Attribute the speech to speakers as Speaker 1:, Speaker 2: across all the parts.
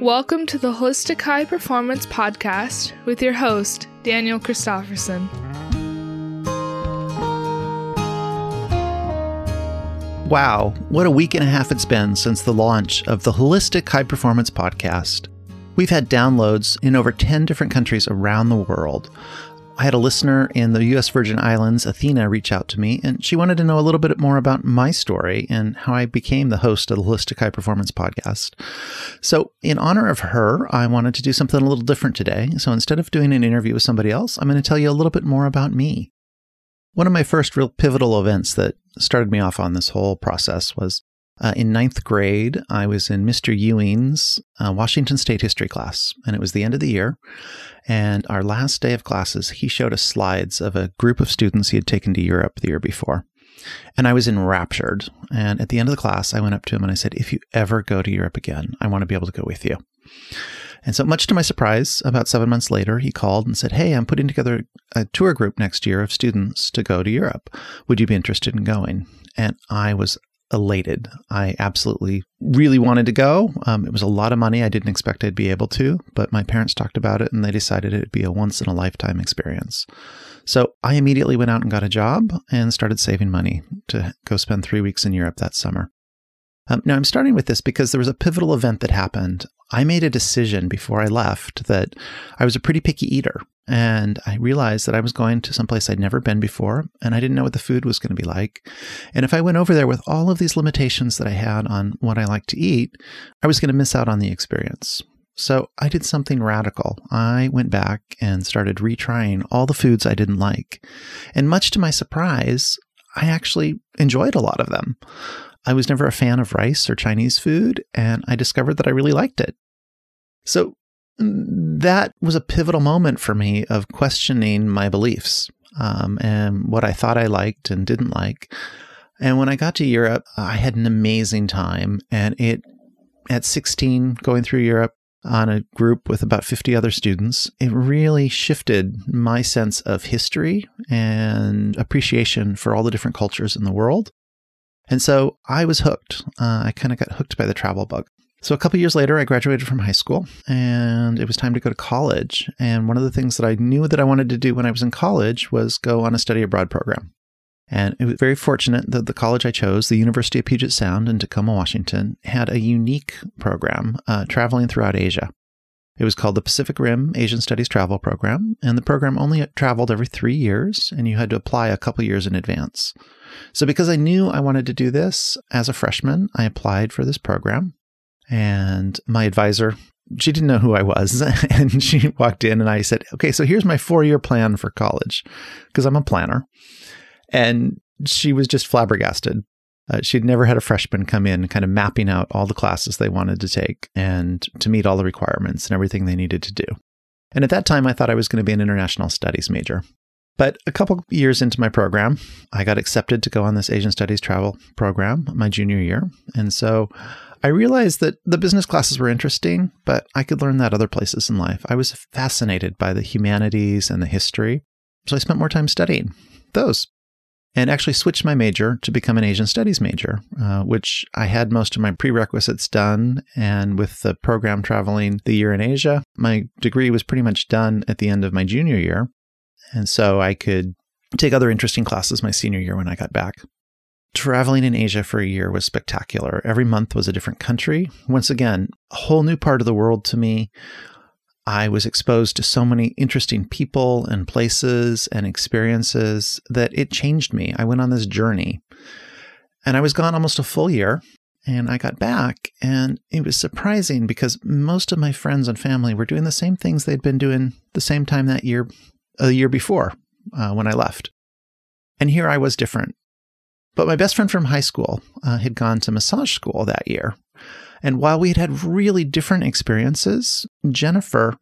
Speaker 1: Welcome to the Holistic High Performance Podcast with your host, Daniel Christofferson.
Speaker 2: Wow, what a week and a half it's been since the launch of the Holistic High Performance Podcast. We've had downloads in over 10 different countries around the world. I had a listener in the US Virgin Islands, Athena, reach out to me, and she wanted to know a little bit more about my story and how I became the host of the Holistic High Performance Podcast. So, in honor of her, I wanted to do something a little different today. So, instead of doing an interview with somebody else, I'm going to tell you a little bit more about me. One of my first real pivotal events that started me off on this whole process was uh, in ninth grade. I was in Mr. Ewing's uh, Washington State history class, and it was the end of the year. And our last day of classes, he showed us slides of a group of students he had taken to Europe the year before. And I was enraptured. And at the end of the class, I went up to him and I said, If you ever go to Europe again, I want to be able to go with you. And so, much to my surprise, about seven months later, he called and said, Hey, I'm putting together a tour group next year of students to go to Europe. Would you be interested in going? And I was elated. I absolutely really wanted to go. Um, it was a lot of money. I didn't expect I'd be able to, but my parents talked about it and they decided it'd be a once in a lifetime experience. So I immediately went out and got a job and started saving money to go spend three weeks in Europe that summer. Um, now, I'm starting with this because there was a pivotal event that happened. I made a decision before I left that I was a pretty picky eater. And I realized that I was going to someplace I'd never been before, and I didn't know what the food was going to be like. And if I went over there with all of these limitations that I had on what I like to eat, I was going to miss out on the experience. So I did something radical. I went back and started retrying all the foods I didn't like. And much to my surprise, I actually enjoyed a lot of them. I was never a fan of rice or Chinese food, and I discovered that I really liked it. So mm, that was a pivotal moment for me of questioning my beliefs um, and what I thought I liked and didn't like. And when I got to Europe, I had an amazing time. And it, at 16, going through Europe on a group with about 50 other students, it really shifted my sense of history and appreciation for all the different cultures in the world. And so I was hooked. Uh, I kind of got hooked by the travel bug. So a couple years later, I graduated from high school and it was time to go to college. And one of the things that I knew that I wanted to do when I was in college was go on a study abroad program. And it was very fortunate that the college I chose, the University of Puget Sound in Tacoma, Washington, had a unique program uh, traveling throughout Asia. It was called the Pacific Rim Asian Studies Travel Program, and the program only traveled every three years, and you had to apply a couple years in advance. So, because I knew I wanted to do this as a freshman, I applied for this program. And my advisor, she didn't know who I was. And she walked in and I said, Okay, so here's my four year plan for college, because I'm a planner. And she was just flabbergasted. Uh, she'd never had a freshman come in kind of mapping out all the classes they wanted to take and to meet all the requirements and everything they needed to do. And at that time, I thought I was going to be an international studies major. But a couple years into my program, I got accepted to go on this Asian Studies travel program my junior year. And so I realized that the business classes were interesting, but I could learn that other places in life. I was fascinated by the humanities and the history. So I spent more time studying those and actually switched my major to become an Asian Studies major, uh, which I had most of my prerequisites done. And with the program traveling the year in Asia, my degree was pretty much done at the end of my junior year. And so I could take other interesting classes my senior year when I got back. Traveling in Asia for a year was spectacular. Every month was a different country. Once again, a whole new part of the world to me, I was exposed to so many interesting people and places and experiences that it changed me. I went on this journey. And I was gone almost a full year. And I got back, and it was surprising because most of my friends and family were doing the same things they'd been doing the same time that year, a year before uh, when I left. And here I was different. But my best friend from high school uh, had gone to massage school that year. And while we had had really different experiences, Jennifer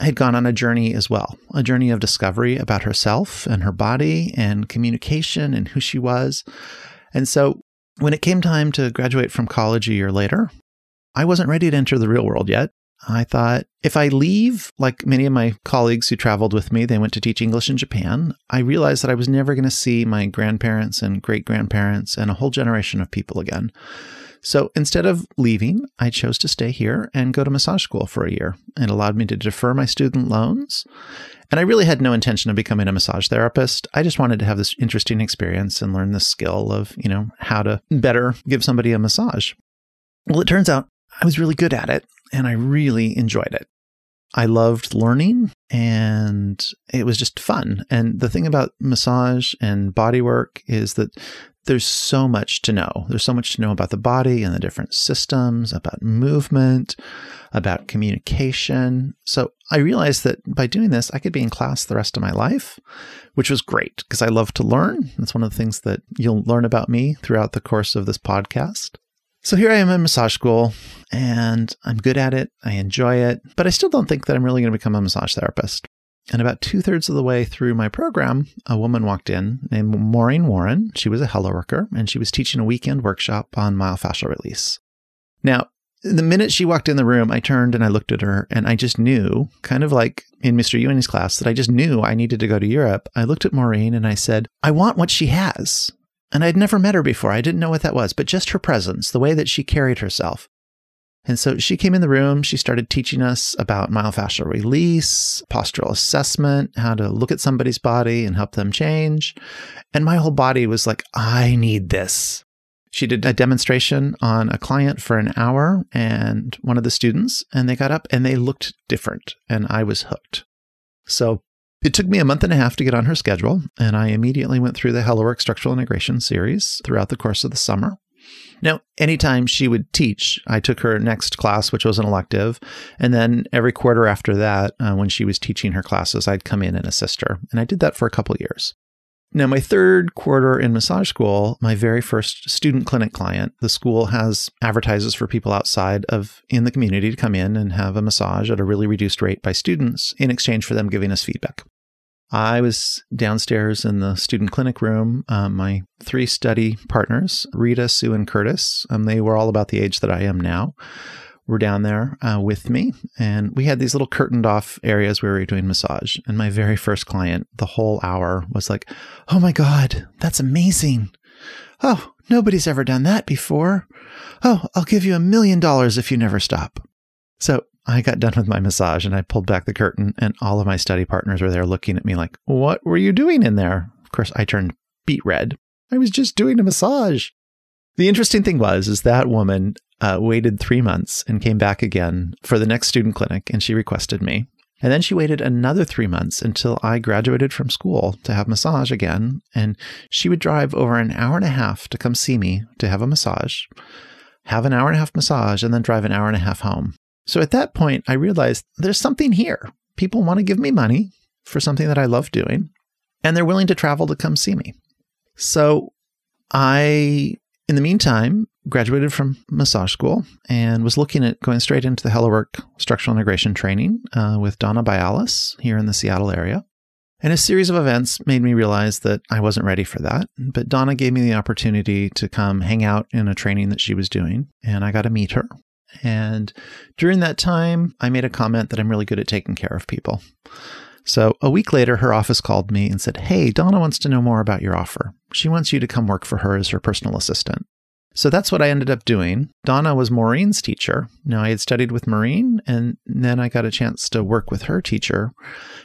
Speaker 2: had gone on a journey as well a journey of discovery about herself and her body and communication and who she was. And so when it came time to graduate from college a year later, I wasn't ready to enter the real world yet. I thought if I leave, like many of my colleagues who traveled with me, they went to teach English in Japan. I realized that I was never going to see my grandparents and great grandparents and a whole generation of people again. So instead of leaving, I chose to stay here and go to massage school for a year. It allowed me to defer my student loans. And I really had no intention of becoming a massage therapist. I just wanted to have this interesting experience and learn the skill of, you know, how to better give somebody a massage. Well, it turns out I was really good at it and I really enjoyed it. I loved learning and it was just fun. And the thing about massage and body work is that there's so much to know. There's so much to know about the body and the different systems, about movement, about communication. So I realized that by doing this, I could be in class the rest of my life, which was great because I love to learn. That's one of the things that you'll learn about me throughout the course of this podcast. So here I am in massage school and I'm good at it. I enjoy it, but I still don't think that I'm really going to become a massage therapist. And about two thirds of the way through my program, a woman walked in named Maureen Warren. She was a Hellerworker and she was teaching a weekend workshop on myofascial release. Now, the minute she walked in the room, I turned and I looked at her and I just knew, kind of like in Mr. Ewing's class, that I just knew I needed to go to Europe. I looked at Maureen and I said, I want what she has. And I'd never met her before. I didn't know what that was, but just her presence, the way that she carried herself. And so she came in the room. She started teaching us about myofascial release, postural assessment, how to look at somebody's body and help them change. And my whole body was like, I need this. She did a demonstration on a client for an hour and one of the students, and they got up and they looked different. And I was hooked. So it took me a month and a half to get on her schedule, and I immediately went through the Hellerwork Structural Integration series throughout the course of the summer. Now, anytime she would teach, I took her next class, which was an elective. And then every quarter after that, uh, when she was teaching her classes, I'd come in and assist her. And I did that for a couple years. Now, my third quarter in massage school, my very first student clinic client, the school has advertises for people outside of in the community to come in and have a massage at a really reduced rate by students in exchange for them giving us feedback. I was downstairs in the student clinic room. Um, my three study partners, Rita, Sue, and Curtis, um, they were all about the age that I am now, were down there uh, with me. And we had these little curtained off areas where we were doing massage. And my very first client, the whole hour, was like, Oh my God, that's amazing. Oh, nobody's ever done that before. Oh, I'll give you a million dollars if you never stop. So I got done with my massage and I pulled back the curtain, and all of my study partners were there looking at me like, What were you doing in there? Of course, I turned beet red. I was just doing a massage. The interesting thing was, is that woman uh, waited three months and came back again for the next student clinic, and she requested me. And then she waited another three months until I graduated from school to have massage again. And she would drive over an hour and a half to come see me to have a massage, have an hour and a half massage, and then drive an hour and a half home. So at that point, I realized there's something here. People want to give me money for something that I love doing, and they're willing to travel to come see me. So I, in the meantime, graduated from massage school and was looking at going straight into the Hellerwork structural integration training uh, with Donna Bialis here in the Seattle area. And a series of events made me realize that I wasn't ready for that. But Donna gave me the opportunity to come hang out in a training that she was doing, and I got to meet her. And during that time, I made a comment that I'm really good at taking care of people. So a week later, her office called me and said, Hey, Donna wants to know more about your offer. She wants you to come work for her as her personal assistant. So that's what I ended up doing. Donna was Maureen's teacher. Now, I had studied with Maureen, and then I got a chance to work with her teacher.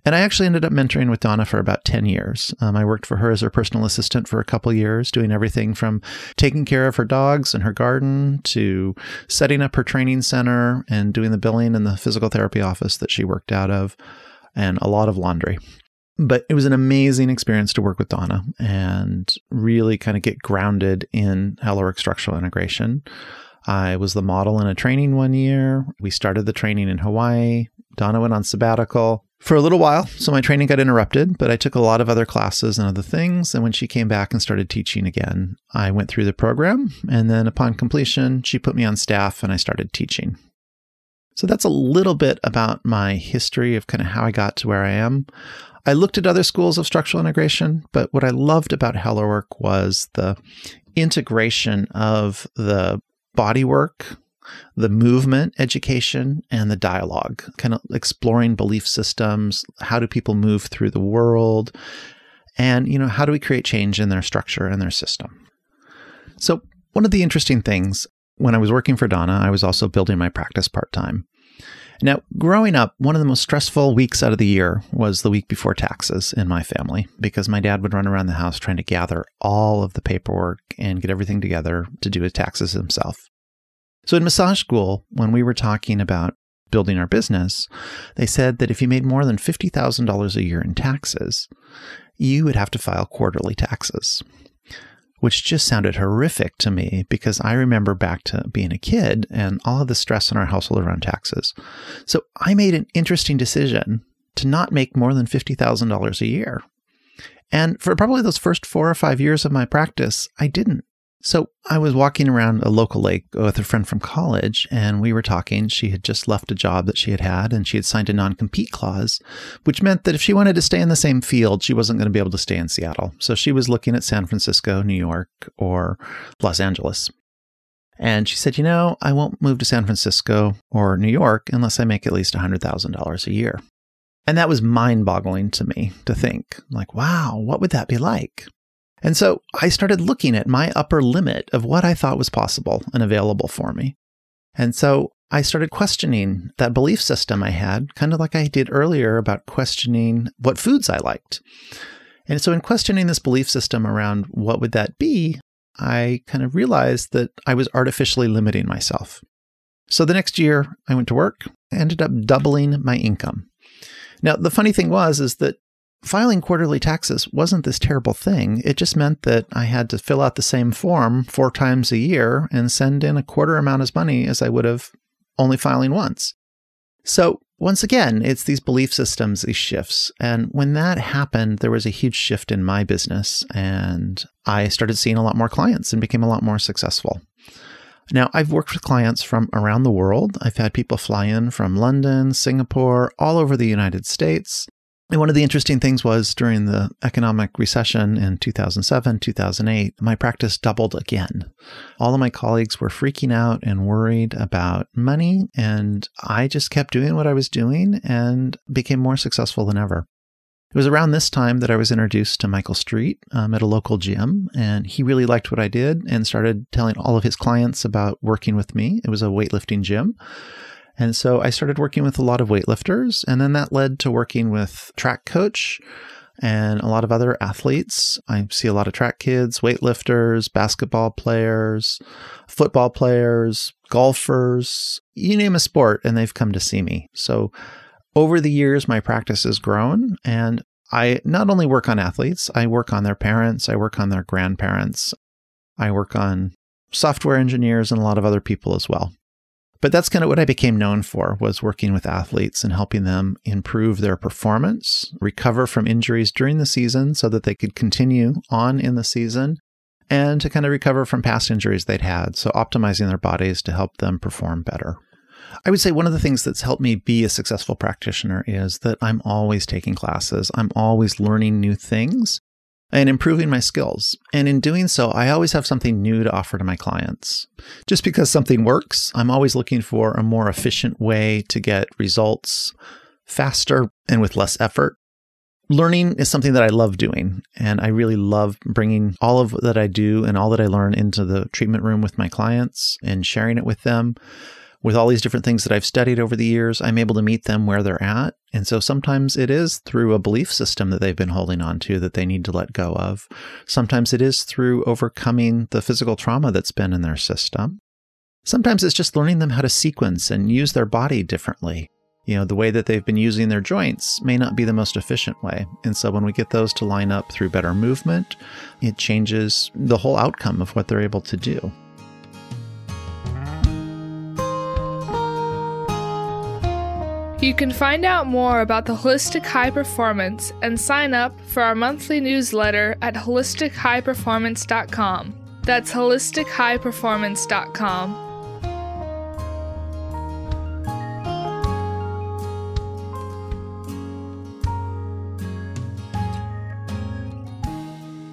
Speaker 2: And I actually ended up mentoring with Donna for about 10 years. Um, I worked for her as her personal assistant for a couple years, doing everything from taking care of her dogs and her garden to setting up her training center and doing the billing in the physical therapy office that she worked out of, and a lot of laundry but it was an amazing experience to work with Donna and really kind of get grounded in Hellerwork structural integration. I was the model in a training one year. We started the training in Hawaii. Donna went on sabbatical for a little while. So my training got interrupted, but I took a lot of other classes and other things. And when she came back and started teaching again, I went through the program. And then upon completion, she put me on staff and I started teaching. So that's a little bit about my history of kind of how I got to where I am. I looked at other schools of structural integration, but what I loved about Hellerwork was the integration of the body work, the movement education, and the dialogue, kind of exploring belief systems. How do people move through the world? And, you know, how do we create change in their structure and their system? So, one of the interesting things when I was working for Donna, I was also building my practice part time. Now, growing up, one of the most stressful weeks out of the year was the week before taxes in my family because my dad would run around the house trying to gather all of the paperwork and get everything together to do his taxes himself. So, in massage school, when we were talking about building our business, they said that if you made more than $50,000 a year in taxes, you would have to file quarterly taxes which just sounded horrific to me because I remember back to being a kid and all of the stress in our household around taxes. So I made an interesting decision to not make more than $50,000 a year. And for probably those first four or five years of my practice, I didn't. So I was walking around a local lake with a friend from college, and we were talking. She had just left a job that she had had, and she had signed a non compete clause, which meant that if she wanted to stay in the same field, she wasn't going to be able to stay in Seattle. So she was looking at San Francisco, New York, or Los Angeles. And she said, You know, I won't move to San Francisco or New York unless I make at least $100,000 a year. And that was mind boggling to me to think, like, wow, what would that be like? And so I started looking at my upper limit of what I thought was possible and available for me. And so I started questioning that belief system I had, kind of like I did earlier about questioning what foods I liked. And so in questioning this belief system around what would that be, I kind of realized that I was artificially limiting myself. So the next year I went to work, I ended up doubling my income. Now the funny thing was is that filing quarterly taxes wasn't this terrible thing. It just meant that I had to fill out the same form four times a year and send in a quarter amount as money as I would have only filing once. So, once again, it's these belief systems, these shifts. And when that happened, there was a huge shift in my business, and I started seeing a lot more clients and became a lot more successful. Now, I've worked with clients from around the world. I've had people fly in from London, Singapore, all over the United States. And one of the interesting things was during the economic recession in 2007, 2008, my practice doubled again. All of my colleagues were freaking out and worried about money, and I just kept doing what I was doing and became more successful than ever. It was around this time that I was introduced to Michael Street um, at a local gym, and he really liked what I did and started telling all of his clients about working with me. It was a weightlifting gym. And so I started working with a lot of weightlifters, and then that led to working with track coach and a lot of other athletes. I see a lot of track kids, weightlifters, basketball players, football players, golfers, you name a sport, and they've come to see me. So over the years, my practice has grown, and I not only work on athletes, I work on their parents, I work on their grandparents, I work on software engineers and a lot of other people as well. But that's kind of what I became known for was working with athletes and helping them improve their performance, recover from injuries during the season so that they could continue on in the season and to kind of recover from past injuries they'd had. So optimizing their bodies to help them perform better. I would say one of the things that's helped me be a successful practitioner is that I'm always taking classes. I'm always learning new things and improving my skills. And in doing so, I always have something new to offer to my clients. Just because something works, I'm always looking for a more efficient way to get results faster and with less effort. Learning is something that I love doing, and I really love bringing all of that I do and all that I learn into the treatment room with my clients and sharing it with them with all these different things that I've studied over the years, I'm able to meet them where they're at. And so sometimes it is through a belief system that they've been holding on to that they need to let go of. Sometimes it is through overcoming the physical trauma that's been in their system. Sometimes it's just learning them how to sequence and use their body differently. You know, the way that they've been using their joints may not be the most efficient way. And so when we get those to line up through better movement, it changes the whole outcome of what they're able to do.
Speaker 1: You can find out more about the Holistic High Performance and sign up for our monthly newsletter at holistichighperformance.com. That's holistichighperformance.com.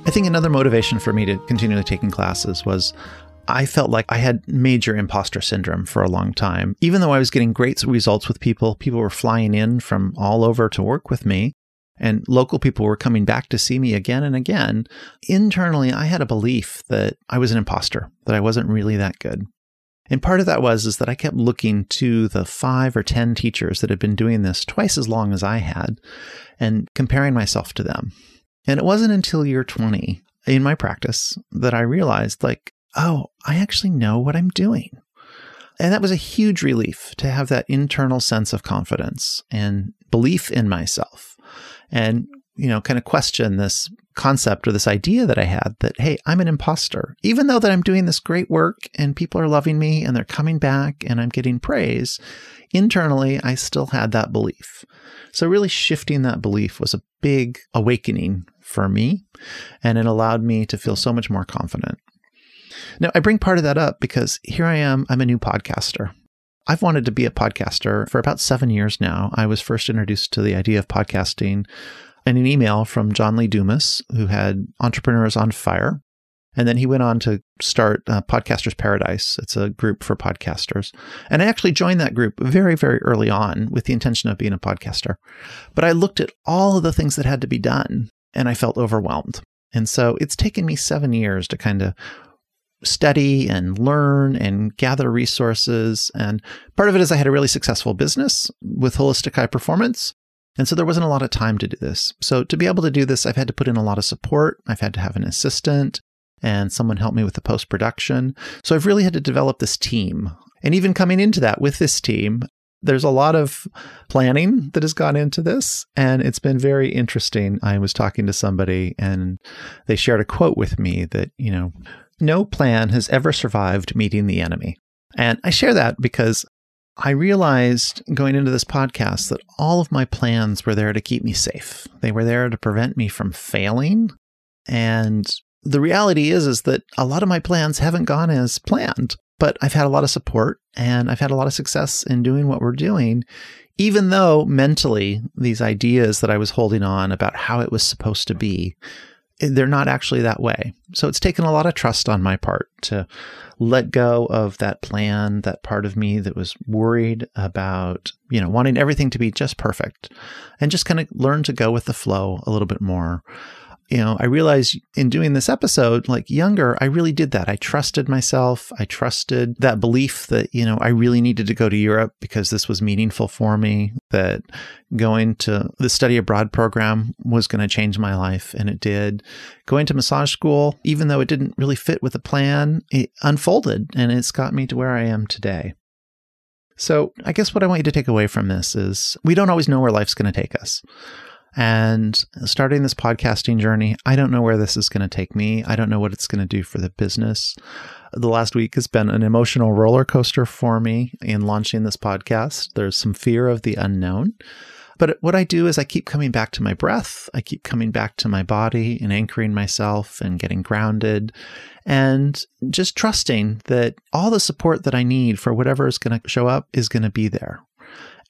Speaker 2: I think another motivation for me to continue taking classes was I felt like I had major imposter syndrome for a long time. Even though I was getting great results with people, people were flying in from all over to work with me, and local people were coming back to see me again and again. Internally, I had a belief that I was an imposter, that I wasn't really that good. And part of that was is that I kept looking to the five or 10 teachers that had been doing this twice as long as I had and comparing myself to them. And it wasn't until year 20 in my practice that I realized like, oh, I actually know what I'm doing. And that was a huge relief to have that internal sense of confidence and belief in myself. And you know, kind of question this concept or this idea that I had that, hey, I'm an imposter. Even though that I'm doing this great work and people are loving me and they're coming back and I'm getting praise, internally, I still had that belief. So, really shifting that belief was a big awakening for me, and it allowed me to feel so much more confident. Now, I bring part of that up because here I am, I'm a new podcaster. I've wanted to be a podcaster for about seven years now. I was first introduced to the idea of podcasting in an email from John Lee Dumas, who had Entrepreneurs on Fire. And then he went on to start uh, Podcasters Paradise. It's a group for podcasters. And I actually joined that group very, very early on with the intention of being a podcaster. But I looked at all of the things that had to be done and I felt overwhelmed. And so it's taken me seven years to kind of study and learn and gather resources. And part of it is I had a really successful business with holistic high performance. And so there wasn't a lot of time to do this. So to be able to do this, I've had to put in a lot of support. I've had to have an assistant and someone help me with the post production. So I've really had to develop this team. And even coming into that with this team, there's a lot of planning that has gone into this and it's been very interesting. I was talking to somebody and they shared a quote with me that, you know, no plan has ever survived meeting the enemy. And I share that because I realized going into this podcast that all of my plans were there to keep me safe. They were there to prevent me from failing. And the reality is is that a lot of my plans haven't gone as planned, but I've had a lot of support and I've had a lot of success in doing what we're doing even though mentally these ideas that I was holding on about how it was supposed to be they're not actually that way. So it's taken a lot of trust on my part to let go of that plan, that part of me that was worried about, you know, wanting everything to be just perfect and just kind of learn to go with the flow a little bit more you know, I realized in doing this episode, like younger, I really did that. I trusted myself. I trusted that belief that, you know, I really needed to go to Europe because this was meaningful for me, that going to the study abroad program was going to change my life. And it did. Going to massage school, even though it didn't really fit with the plan, it unfolded and it's got me to where I am today. So I guess what I want you to take away from this is we don't always know where life's going to take us. And starting this podcasting journey, I don't know where this is going to take me. I don't know what it's going to do for the business. The last week has been an emotional roller coaster for me in launching this podcast. There's some fear of the unknown. But what I do is I keep coming back to my breath. I keep coming back to my body and anchoring myself and getting grounded and just trusting that all the support that I need for whatever is going to show up is going to be there.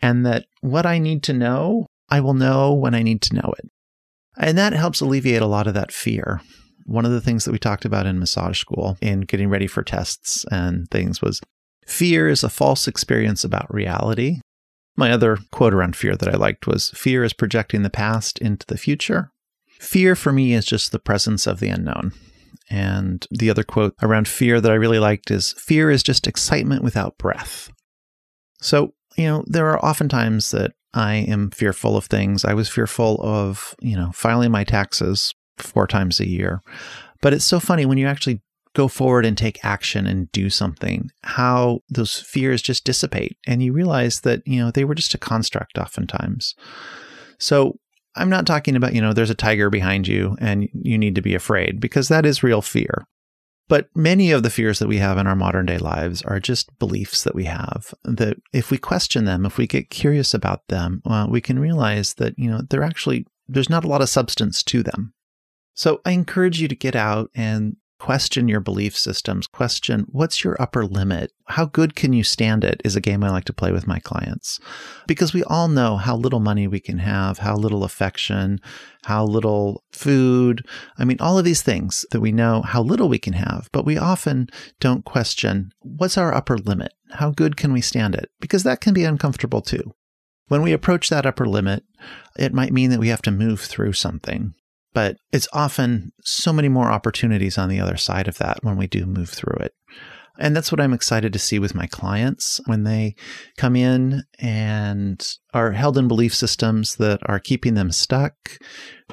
Speaker 2: And that what I need to know I will know when I need to know it. And that helps alleviate a lot of that fear. One of the things that we talked about in massage school in getting ready for tests and things was fear is a false experience about reality. My other quote around fear that I liked was fear is projecting the past into the future. Fear for me is just the presence of the unknown. And the other quote around fear that I really liked is fear is just excitement without breath. So, you know, there are often times that I am fearful of things. I was fearful of, you know, filing my taxes four times a year. But it's so funny when you actually go forward and take action and do something, how those fears just dissipate. And you realize that, you know, they were just a construct oftentimes. So I'm not talking about, you know, there's a tiger behind you and you need to be afraid because that is real fear. But many of the fears that we have in our modern day lives are just beliefs that we have that if we question them, if we get curious about them, well, we can realize that, you know, they're actually, there's not a lot of substance to them. So I encourage you to get out and question your belief systems, question what's your upper limit? How good can you stand it is a game I like to play with my clients. Because we all know how little money we can have, how little affection, how little food. I mean, all of these things that we know how little we can have, but we often don't question what's our upper limit? How good can we stand it? Because that can be uncomfortable too. When we approach that upper limit, it might mean that we have to move through something but it's often so many more opportunities on the other side of that when we do move through it. And that's what I'm excited to see with my clients when they come in and are held in belief systems that are keeping them stuck,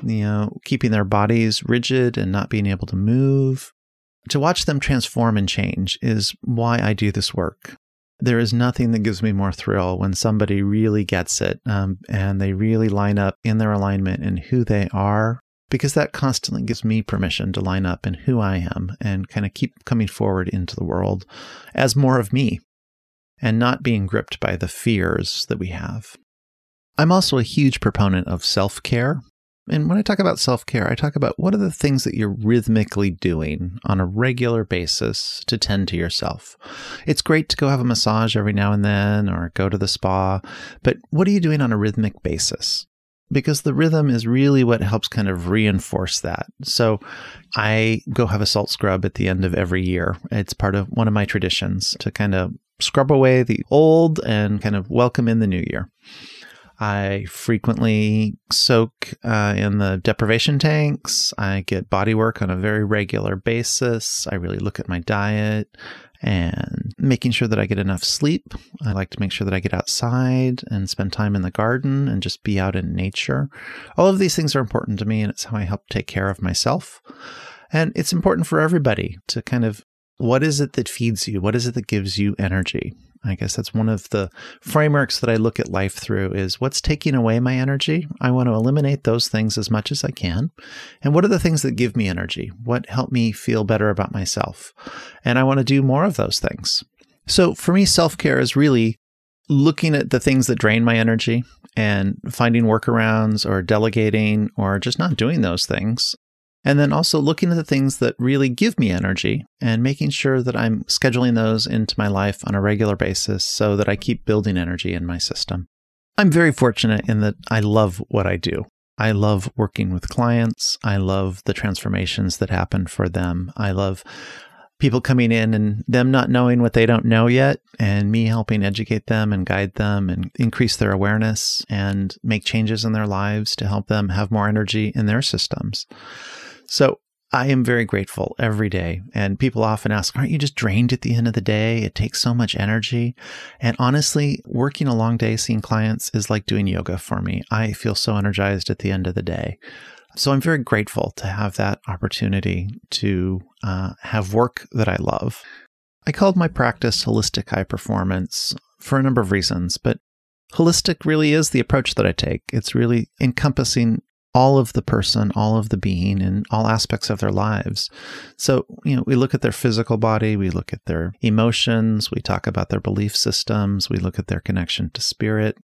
Speaker 2: you know, keeping their bodies rigid and not being able to move. To watch them transform and change is why I do this work. There is nothing that gives me more thrill when somebody really gets it um, and they really line up in their alignment and who they are because that constantly gives me permission to line up in who I am and kind of keep coming forward into the world as more of me and not being gripped by the fears that we have. I'm also a huge proponent of self care. And when I talk about self care, I talk about what are the things that you're rhythmically doing on a regular basis to tend to yourself. It's great to go have a massage every now and then or go to the spa, but what are you doing on a rhythmic basis? Because the rhythm is really what helps kind of reinforce that. So I go have a salt scrub at the end of every year. It's part of one of my traditions to kind of scrub away the old and kind of welcome in the new year. I frequently soak uh, in the deprivation tanks. I get body work on a very regular basis. I really look at my diet and making sure that I get enough sleep. I like to make sure that I get outside and spend time in the garden and just be out in nature. All of these things are important to me, and it's how I help take care of myself. And it's important for everybody to kind of what is it that feeds you? What is it that gives you energy? I guess that's one of the frameworks that I look at life through is what's taking away my energy? I want to eliminate those things as much as I can. And what are the things that give me energy? What help me feel better about myself? And I want to do more of those things. So for me, self care is really looking at the things that drain my energy and finding workarounds or delegating or just not doing those things and then also looking at the things that really give me energy and making sure that I'm scheduling those into my life on a regular basis so that I keep building energy in my system. I'm very fortunate in that I love what I do. I love working with clients. I love the transformations that happen for them. I love people coming in and them not knowing what they don't know yet, and me helping educate them and guide them and increase their awareness and make changes in their lives to help them have more energy in their systems. So I am very grateful every day. And people often ask, aren't you just drained at the end of the day? It takes so much energy. And honestly, working a long day seeing clients is like doing yoga for me. I feel so energized at the end of the day. So I'm very grateful to have that opportunity to uh, have work that I love. I called my practice Holistic High Performance for a number of reasons, but holistic really is the approach that I take. It's really encompassing all of the person, all of the being, and all aspects of their lives. So, you know, we look at their physical body, we look at their emotions, we talk about their belief systems, we look at their connection to spirit.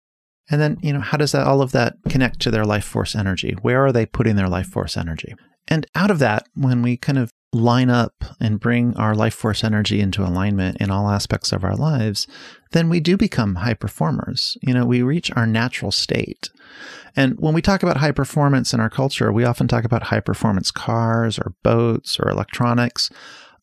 Speaker 2: And then, you know, how does that all of that connect to their life force energy? Where are they putting their life force energy? And out of that, when we kind of line up and bring our life force energy into alignment in all aspects of our lives, then we do become high performers. You know, we reach our natural state. And when we talk about high performance in our culture, we often talk about high performance cars or boats or electronics.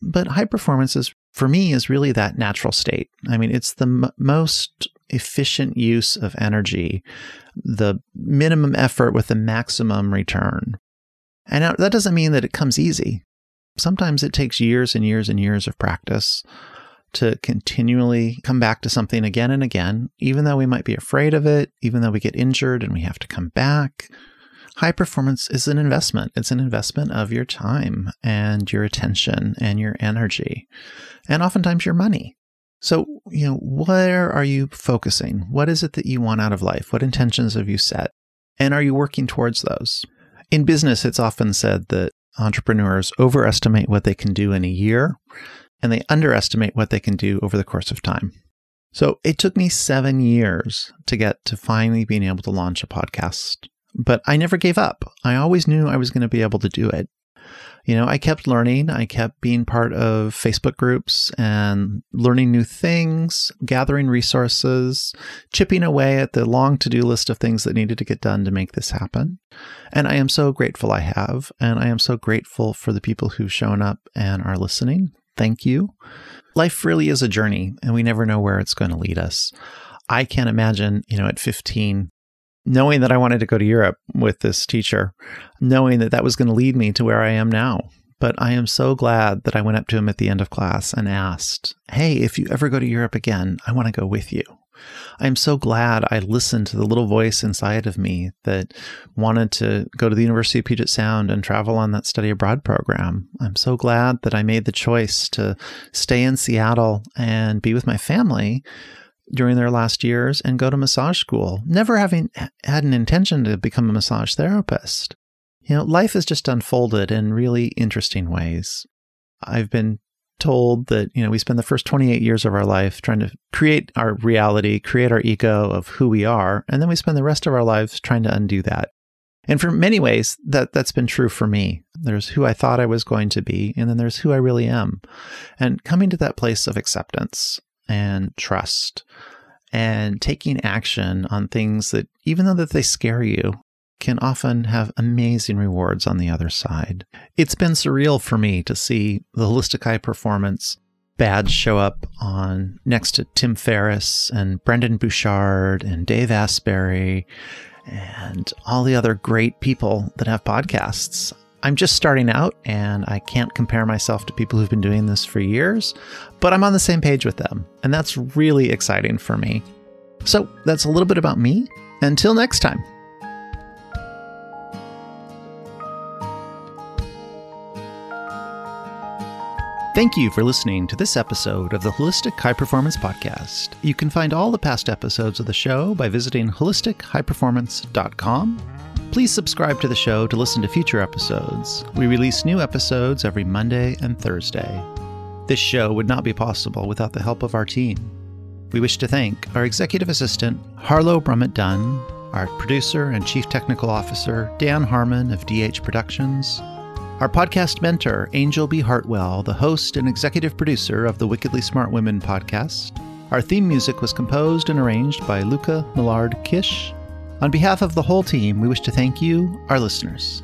Speaker 2: But high performance is, for me, is really that natural state. I mean, it's the m- most efficient use of energy, the minimum effort with the maximum return. And that doesn't mean that it comes easy. Sometimes it takes years and years and years of practice to continually come back to something again and again, even though we might be afraid of it, even though we get injured and we have to come back. High performance is an investment. It's an investment of your time and your attention and your energy, and oftentimes your money. So, you know, where are you focusing? What is it that you want out of life? What intentions have you set? And are you working towards those? In business, it's often said that entrepreneurs overestimate what they can do in a year and they underestimate what they can do over the course of time. So it took me seven years to get to finally being able to launch a podcast, but I never gave up. I always knew I was going to be able to do it. You know, I kept learning. I kept being part of Facebook groups and learning new things, gathering resources, chipping away at the long to do list of things that needed to get done to make this happen. And I am so grateful I have. And I am so grateful for the people who've shown up and are listening thank you. Life really is a journey, and we never know where it's going to lead us. I can't imagine, you know, at 15, knowing that I wanted to go to Europe with this teacher, knowing that that was going to lead me to where I am now. But I am so glad that I went up to him at the end of class and asked, Hey, if you ever go to Europe again, I want to go with you. I'm so glad I listened to the little voice inside of me that wanted to go to the University of Puget Sound and travel on that study abroad program. I'm so glad that I made the choice to stay in Seattle and be with my family during their last years and go to massage school, never having had an intention to become a massage therapist. You know, life has just unfolded in really interesting ways. I've been told that, you know, we spend the first 28 years of our life trying to create our reality, create our ego of who we are, and then we spend the rest of our lives trying to undo that. And for many ways, that, that's been true for me. There's who I thought I was going to be, and then there's who I really am. And coming to that place of acceptance and trust and taking action on things that, even though that they scare you, can often have amazing rewards on the other side. It's been surreal for me to see the Holistic High Performance badge show up on next to Tim Ferriss and Brendon Burchard and Dave Asprey and all the other great people that have podcasts. I'm just starting out and I can't compare myself to people who've been doing this for years, but I'm on the same page with them. And that's really exciting for me. So that's a little bit about me. Until next time. Thank you for listening to this episode of the Holistic High Performance Podcast. You can find all the past episodes of the show by visiting holistichighperformance.com. Please subscribe to the show to listen to future episodes. We release new episodes every Monday and Thursday. This show would not be possible without the help of our team. We wish to thank our executive assistant, Harlow Brummett Dunn, our producer and chief technical officer, Dan Harmon of DH Productions, our podcast mentor, Angel B. Hartwell, the host and executive producer of the Wickedly Smart Women podcast. Our theme music was composed and arranged by Luca Millard Kish. On behalf of the whole team, we wish to thank you, our listeners.